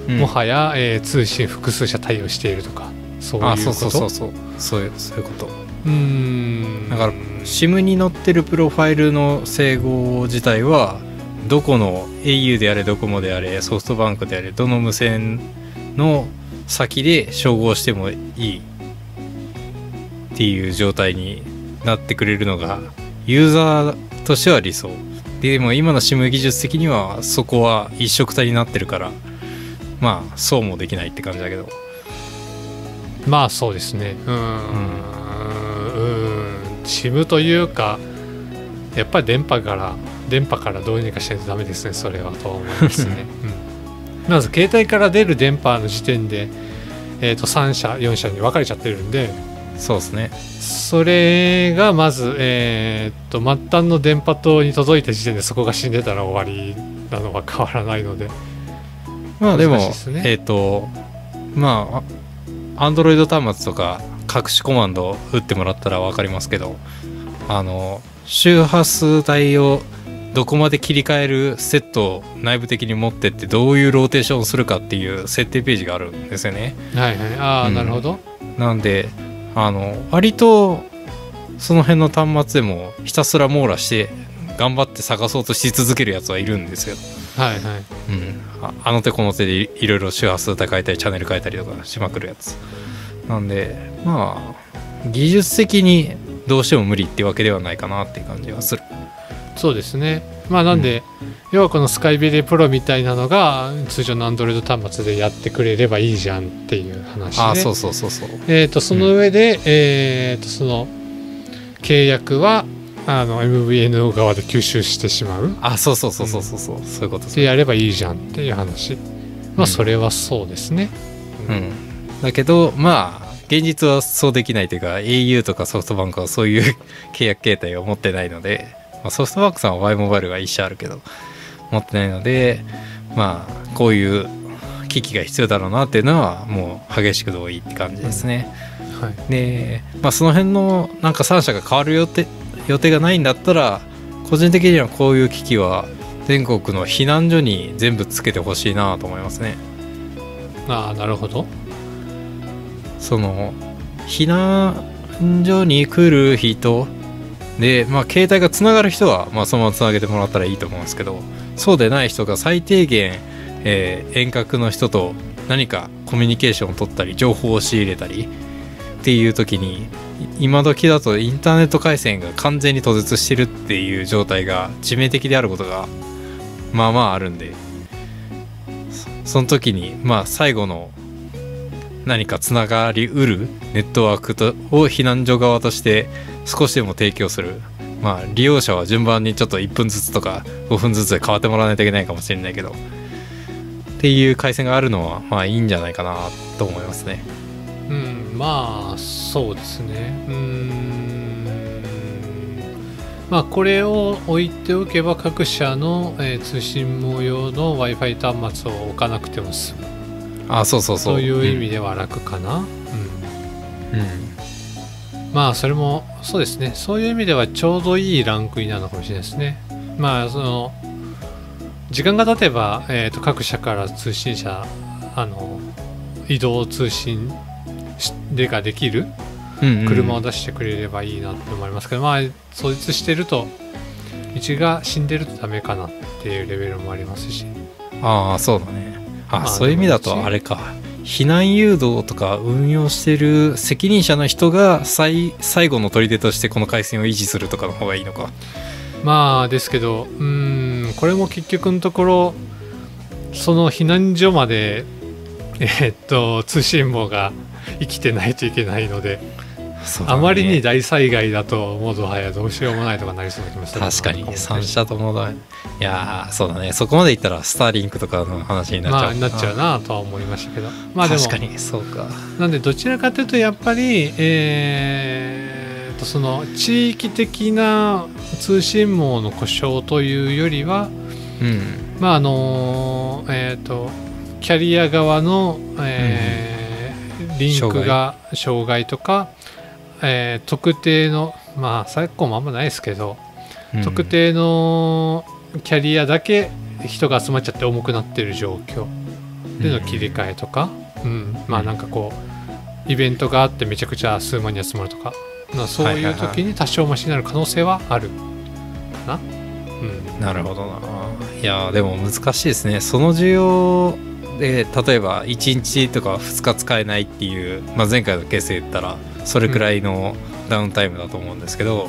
S1: うん。
S2: もはや、えー通信複数社対応しているとかそういうこと？
S1: あそうそうそうそう。そういうそういうこと
S2: うーん。
S1: だから SIM に載ってるプロファイルの整合自体はどこの au であれドコモであれソフトバンクであれどの無線の先で照合してもいいっていう状態になってくれるのがユーザーとしては理想。でも今の SIM 技術的にはそこは一色体になってるからまあそうもできないって感じだけど。
S2: まあそうですね。うーん。うーんチムというかやっぱり電波から電波からどうにかしないとダメですねそれはと思いますね、うん、まず携帯から出る電波の時点で、えー、と3社4社に分かれちゃってるんで
S1: そうですね。
S2: それがまず、えー、と末端の電波塔に届いた時点でそこが死んでたら終わりなのは変わらないので
S1: まあでも、
S2: ね。
S1: えっ、とまあアンドロイド端末とか隠しコマンド打ってもらったら分かりますけどあの周波数帯をどこまで切り替えるセットを内部的に持ってってどういうローテーションをするかっていう設定ページがあるんですよね。
S2: はいはい。ああ、
S1: うん。
S2: なるほど。
S1: なんであの割とその辺の端末でもひたすら網羅して頑張って探そうとし続けるやつはいるんですよ。
S2: はいはい。
S1: うん、ああの手この手でいいろいろ周波数帯変えたりチャンネル変えたりとかしまくるやつ。なんでまあ技術的にどうしても無理ってわけではないかなっていう感じはする。
S2: そうですね。まあなんで、要はこのスカイベリープロみたいなのが通常の Android 端末でやってくれればいいじゃんっていう話で
S1: あそうそうそうそう。
S2: えー、とその上で、えー、とその契約はあの MVNO 側で吸収してしまう。っ
S1: あそうそうそうそうそうそう。そういうことで
S2: やればいいじゃんっていう話。ま
S1: うん。
S2: あそれはそうですね、
S1: うん。だけどまあ現実はそうできないというか au とかソフトバンクはそういう 契約形態を持ってないので、まあ、ソフトバンクさんは Y モバイルが一社あるけど持ってないのでまあこういう機器が必要だろうなっていうのはもう激しく同意って感じですね、
S2: はい、
S1: で、まあ、その辺のなんか3社が変わる予定予定がないんだったら個人的にはこういう機器は全国の避難所に全部つけてほしいなと思いますね。
S2: ああなるほど
S1: その避難所に来る人で、まあ、携帯がつながる人は、まあ、そのままつなげてもらったらいいと思うんですけどそうでない人が最低限、えー遠隔の人と何かコミュニケーションを取ったり情報を仕入れたりっていう時に今時だとインターネット回線が完全に途絶してるっていう状態が致命的であることがまあまああるんでそその時にまあ最後の何かつながりうるネットワークとを避難所側として少しでも提供する。まあ利用者は順番にちょっと1分ずつとか5分ずつで変わってもらわないといけないかもしれないけど。っていう回線があるのはまあいいんじゃないかなと思いますね。
S2: うんまあそうですね。うん。まあこれを置いておけば各社の、えー通信網用の w i f i 端末を置かなくても済む。
S1: あそうそうそう。
S2: そういう意味では楽かな、うん。
S1: うん、うん
S2: まあそれもそうですね。そういう意味ではちょうどいいランクインなのかもしれないですね。まあその時間が経てば、えー、と各社から通信社あの移動通信しでができる車を出してくれればいいなって思いますけど、まあ創立してると道が死んでるとダメかなっていうレベルもありますし。
S1: ああそうだねあ、
S2: まあ
S1: そういう意味だとあれか。避難誘導とか運用してる責任者の人が最最後の砦としてこの回線を維持するとかの方がいいのか。
S2: まあですけどうーんこれも結局のところその避難所までえーっと通信網が生きてないといけないので、
S1: ね。
S2: あまりに大災害だともうはやどうしようもないとかなりそうな気もするな。
S1: 確かに。
S2: と思った
S1: 三
S2: り
S1: 社ともだいやーそうだね。そこまでいったらスターリンクとかの話になっちゃう。
S2: まあなっちゃうなとは思いましたけど。まあでも
S1: 確かにそうか。
S2: なんでどちらかというとやっぱりえーっとその地域的な通信網の故障というよりは
S1: うん。
S2: まああのえっ、とキャリア側の、えーリンクが障害とか、えー特定のまあ昨今もあんまないですけど、
S1: うん。
S2: 特定のキャリアだけ人が集まっちゃって重くなってる状況での切り替えとか、うん。まあなんかこうイベントがあってめちゃくちゃ数万人集まるとかなそういう時に多少マシになる可能性はある。かな、うん、
S1: なるほどな。いやでも難しいですね。その需要で例えば1日とか2日使えないっていう、まあ、前回のケースで言ったらそれくらいのダウンタイムだと思うんですけど、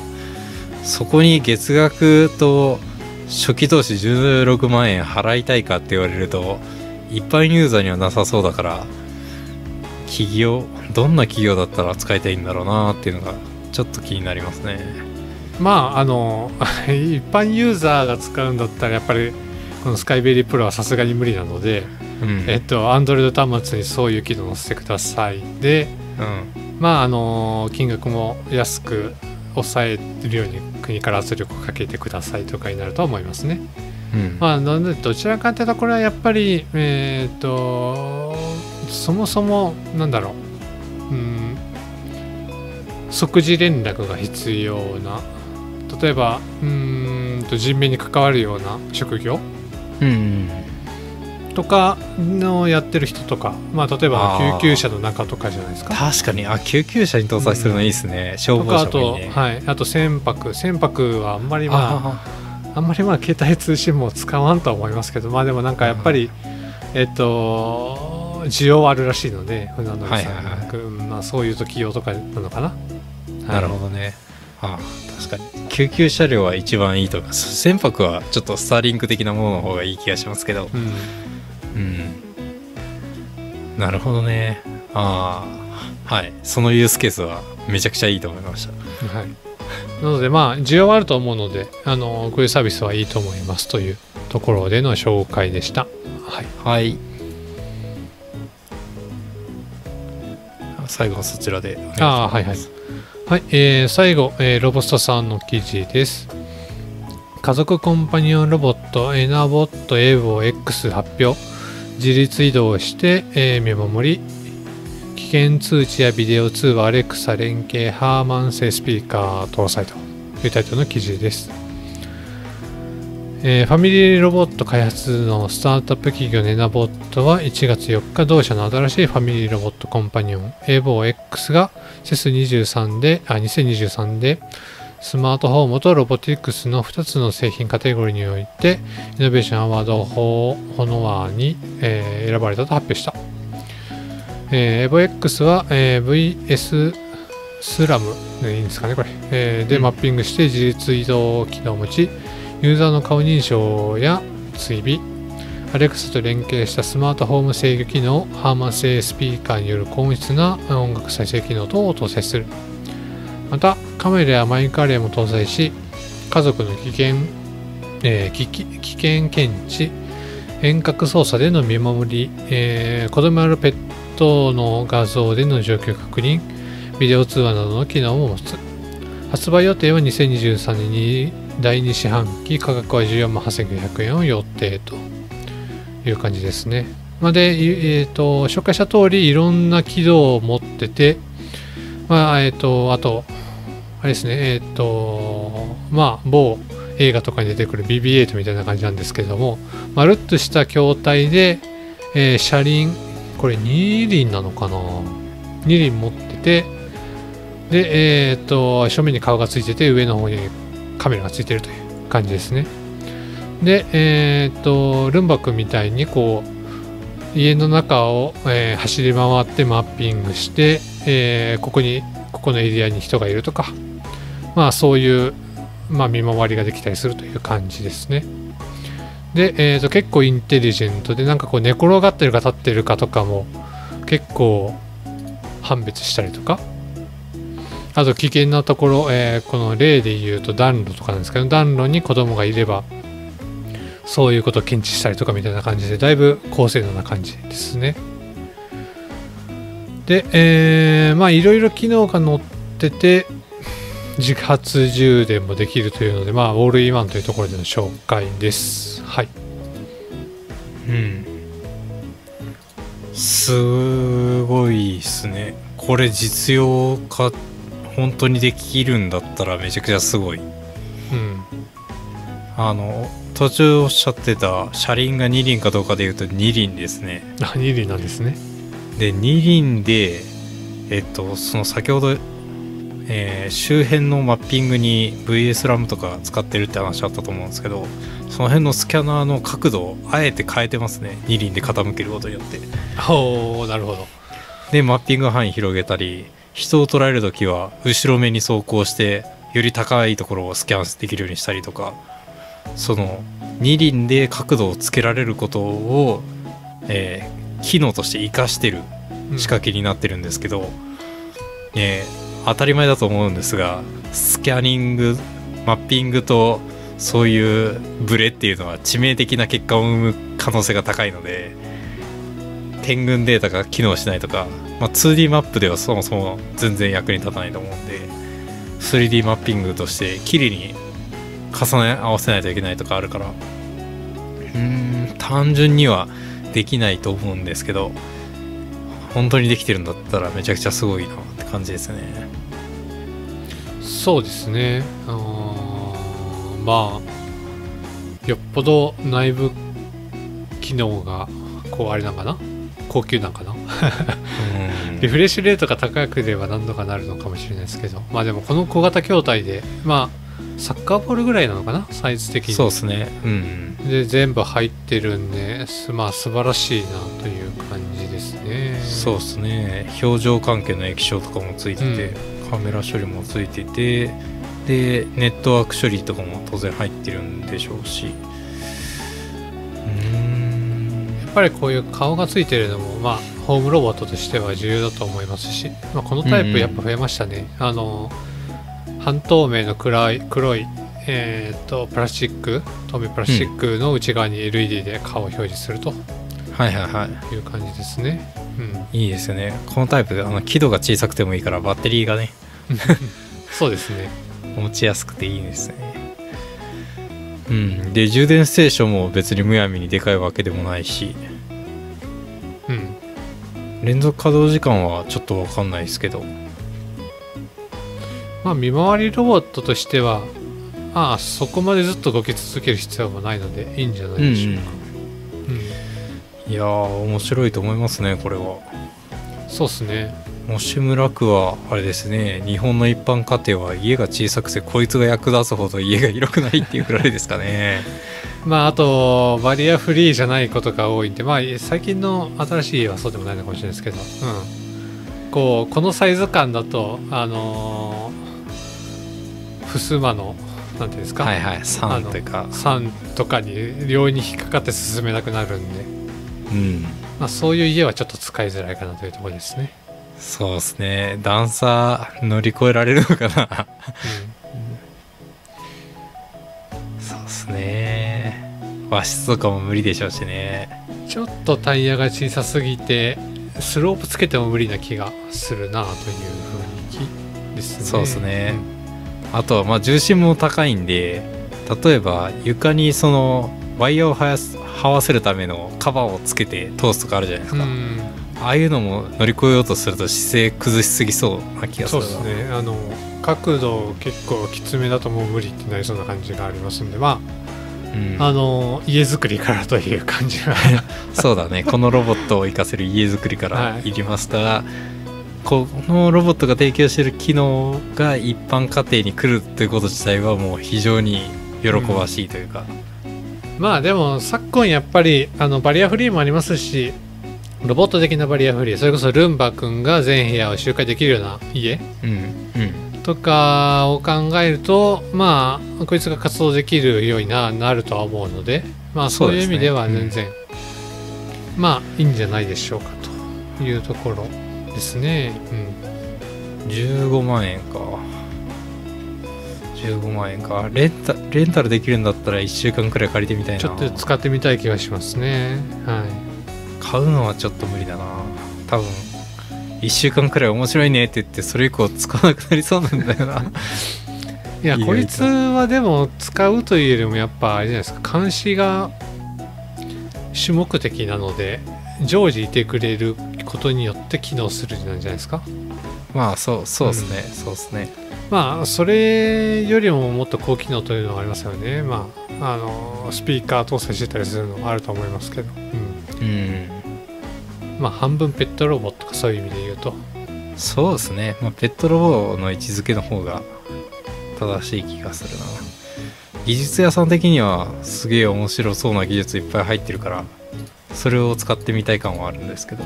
S1: そこに月額と初期投資16万円払いたいかって言われると一般ユーザーにはなさそうだから企業どんな企業だったら使いたいんだろうなっていうのがちょっと気になりますね。
S2: まああの 一般ユーザーが使うんだったらやっぱりこのスカイベリープロはさすがに無理なので、
S1: うん。
S2: えっと Android 端末にそういう機能を載せてください。で
S1: うん。
S2: まああの金額も安く抑えるように国から圧力をかけてくださいとかになるとは思いますね。
S1: うん。
S2: まあなのでどちらかというとこれはやっぱりえっ、とそもそもなんだろう。うん。即時連絡が必要な例えばうーんと人命に関わるような職業
S1: うん
S2: とかのやってる人とか、まあ、例えば救急車の中とかじゃないですか。
S1: 確かに。あ救急車に搭載するのいいですね、消防
S2: とかあと、
S1: 車もいいね、
S2: はい、あと船舶。船舶はあんまりまあ
S1: あ
S2: あんまりまあ携帯通信も使わんとは思いますけどまあでもなんかやっぱり、えっと需要はあるらしいので船乗りさん
S1: はいはいはい。
S2: うん。まあ、そういう時用とかなのかな、
S1: あなるほどね。あ確かに。救急車両は一番いいと思います船舶はちょっとスターリンク的なものの方がいい気がしますけど。
S2: うん、
S1: うん。なるほどね。ああはい。そのユースケースはめちゃくちゃいいと思いました。
S2: はい、なのでまあ需要はあると思うのであのこういうサービスはいいと思いますというところでの紹介でした。はい、
S1: はい。最後はそちらで
S2: ああはいはい。はい、えー最後、えーロボストさんの記事です。家族コンパニオンロボットエナボットエーボ X 発表自立移動して、えー見守り危険通知やビデオ通話アレクサ連携ハーマン製スピーカー搭載というタイトルの記事です。えーファミリーロボット開発のスタートアップ企業ネナボットは1月4日同社の新しいファミリーロボットコンパニオン a ボ X が CES23 であ2023でスマートフォームとロボティクスの2つの製品カテゴリーにおいてイノベーションアワードホホノワーに、えー選ばれたと発表した、えー、EVOX は、えー VS スラムでいいんですかねこれ、えーで
S1: うん。
S2: マッピングして自立移動機能を持ちユーザーの顔認証や追尾。Alexa と連携したスマートホーム制御機能ハーマン製スピーカーによる高音質な音楽再生機能等を搭載するまたカメラやマイカレーも搭載し家族の危険、えー危危険検知遠隔操作での見守り、えー子供あるペットの画像での状況確認ビデオ通話などの機能も持つ発売予定は2023年に第2四半期価格は14万8900円を予定という感じですね。ま、で、えー、と紹介した通りいろんな機能を持ってて、まあえー、とあとあれですねえっ、とまあ某映画とかに出てくる BB8 みたいな感じなんですけれどもまるっとした筐体で、えー車輪これ2輪なのかな？2輪持っててでえっ、と正面に顔がついてて上の方にカメラがついてるという感じですね。でえっ、とルンバ君みたいにこう家の中を、えー走り回ってマッピングして、えーここにここのエリアに人がいるとかまあそういう、まあ、見回りができたりするという感じですね。で、えー、と結構インテリジェントでなんかこう寝転がってるか立ってるかとかも結構判別したりとか。あと危険なところ、えーこの例で言うと暖炉とかなんですけど暖炉に子供がいればそういうことを検知したりとかみたいな感じでだいぶ高性能な感じですね。で、えーまあいろいろ機能が載ってて自発充電もできるというのでまあオールインワンというところでの紹介です。はい。
S1: うん。すごいですね。これ実用化本当にできるんだったらめちゃくちゃすごい。
S2: うん。
S1: あの途中おっしゃってた車輪が2輪かどうかでいうと2輪ですね。
S2: あ二輪なんですね。
S1: で2輪でえっとその先ほど、えー周辺のマッピングに VS ラムとか使ってるって話あったと思うんですけどその辺のスキャナーの角度をあえて変えてますね。2輪で傾けることによって。
S2: おおなるほど。
S1: でマッピング範囲広げたり人を捉える時は後ろ目に走行してより高いところをスキャンできるようにしたりとかその二輪で角度をつけられることを、えー機能として活かしてる
S2: うん。
S1: 仕掛けになってるんですけど、えー当たり前だと思うんですがスキャニングマッピングとそういうブレっていうのは致命的な結果を生む可能性が高いので点群データが機能しないとか、まあ、2D マップではそもそも全然役に立たないと思うんで 3D マッピングとしてきりに重ね合わせないといけないとかあるから。うーん単純にはできないと思うんですけど本当にできてるんだったらめちゃくちゃすごいなって感じですね。
S2: そうですね。あーまあよっぽど内部機能がこうあれなんかな？高級なんかな？
S1: うん。
S2: リフレッシュレートが高ければ何とかなるのかもしれないですけどまあでもこの小型筐体でまあサッカーボールぐらいなのかな？サイズ的に。
S1: そうですね。うん
S2: で全部入ってるんですまあ素晴らしいなという感じですね。
S1: そうですね。表情関係の液晶とかもついてて、カメラ処理もついててでネットワーク処理とかも当然入ってるんでしょうし。うーん。
S2: やっぱりこういう顔がついてるのもまあホームロボットとしては重要だと思いますし、まあ、このタイプやっぱ増えましたね、あの半透明の暗い黒いえー、とプラスチック透明プラスチックの内側に LED で顔を表示すると。
S1: はいはいはい。
S2: いう感じですね、うん、
S1: いいですよね。このタイプあの輝度が小さくてもいいからバッテリーがね。
S2: そうですね。
S1: 持ちやすくていいですね。うん。で充電ステーションも別にむやみにでかいわけでもないし。
S2: うん。
S1: 連続稼働時間はちょっとわかんないですけど
S2: まあ見回りロボットとしてはまあそこまでずっと動き続ける必要もないのでいいんじゃないでしょうか、うん
S1: いやー面白いと思いますねこれは。
S2: そうですね。
S1: 吉村区はあれですね日本の一般家庭は家が小さくてこいつが役立つほど家が広くないっていうくらいですかね。
S2: まああとバリアフリーじゃないことが多いんでまあ最近の新しい家はそうでもないのかもしれないですけど、うん、こうこのサイズ感だとあのー、襖のなんていうんですか、
S1: はいはい。3とか。
S2: 3とかに両に引っかかって進めなくなるんで、
S1: うん。
S2: まあ、そういう家はちょっと使いづらいかなというところですね、
S1: そうですね。段差乗り越えられるのかな。そうですね。和室とかも無理でしょうしね。
S2: うん、ちょっとタイヤが小さすぎてスロープつけても無理な気がするなという雰囲気ですね。
S1: そうですねあとはまあ重心も高いんで例えば床にそのワイヤーをはやす這わせるためのカバーをつけて通すとかあるじゃないですか、
S2: うん。
S1: ああいうのも乗り越えようとすると姿勢崩しすぎそうな気がするな。
S2: そうですね。あの角度結構きつめだともう無理ってなりそうな感じがありますんでま
S1: うん。
S2: ああの家づくりからという感じが
S1: そうだね。このロボットを活かせる家づくりから
S2: はい。
S1: いりますから、このロボットが提供している機能が一般家庭に来るということ自体はもう非常に喜ばしいというか、
S2: まあでも昨今やっぱりあのバリアフリーもありますしロボット的なバリアフリーそれこそルンバ君が全部屋を周回できるような家
S1: うんうん。
S2: とかを考えるとまあこいつが活動できるようにななるとは思うのでまあそういう意味では
S1: そうですね。
S2: 全然、まあいいんじゃないでしょうかというところですね。うん。
S1: 15万円か。15万円か。レンタレンタルできるんだったら1週間くらい借りてみたいな。
S2: ちょっと使ってみたい気がしますね。は
S1: 買うのはちょっと無理だな。多分1週間くらい面白いねって言ってそれ以降使わなくなりそうなんだよな。
S2: い。いや、こいつはでも使うというよりもやっぱあれじゃないですか、監視が主目的なので、常時いてくれることによって機能するんじゃないですか？
S1: まあそうそうですね、そうですね。
S2: まあ、それよりももっと高機能というのがありますよね。まあ、あのスピーカー搭載してたりするのあると思いますけど、うん、
S1: うん
S2: まあ半分ペットロボとかそういう意味で言うと。
S1: そうですね、まあ、ペットロボの位置づけの方が正しい気がするな。技術屋さん的にはすげえ面白そうな技術いっぱい入ってるからそれを使ってみたい感はあるんですけど。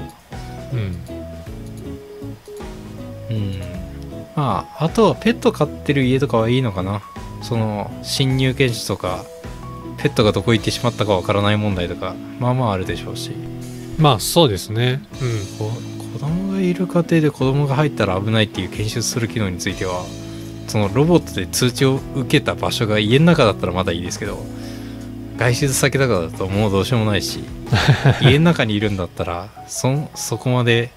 S2: うん。
S1: うん。まああとはペット飼ってる家とかはいいのかな。その侵入検知とかペットがどこ行ってしまったかわからない問題とかまあまああるでしょうし。
S2: まあそうですね。うん。
S1: こ子供がいる家庭で子供が入ったら危ないっていう検出する機能についてはそのロボットで通知を受けた場所が家の中だったらまだいいですけど外出先とかだともうどうしようもないし 家の中にいるんだったらそそこまで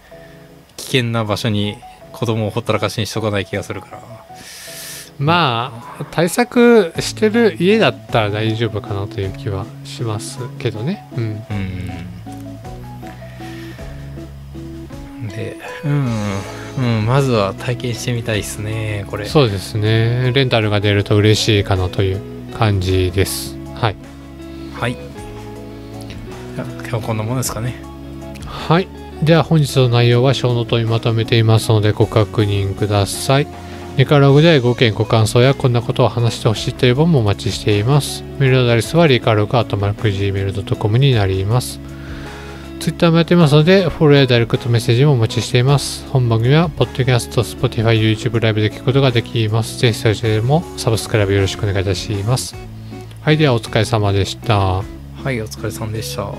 S1: 危険な場所に子供をほったらかしにしとかない気がするから。
S2: まあ対策してる家だったら大丈夫かなという気はしますけどね。うん。
S1: うん。でうんうんまずは体験してみたいですねこれ。
S2: そうですね。レンタルが出ると嬉しいかなという感じです。はい
S1: はい。今日こんなもんですかね。
S2: はい。では本日の内容はショーノートにまとめていますのでご確認ください。リカログでご意見ご感想やこんなことを話してほしいという本もお待ちしています。メールアドレスはリカログアットマーク Gmail.com になります。ツイッターもやってますのでフォローやダイレクトメッセージもお待ちしています。本番組はポッドキャスト Spotify、YouTube ライブで聞くことができます。ぜひそちらでもサブスクライブよろしくお願いいたします。はいではお疲れ様でした。
S1: はいお疲れさんでした。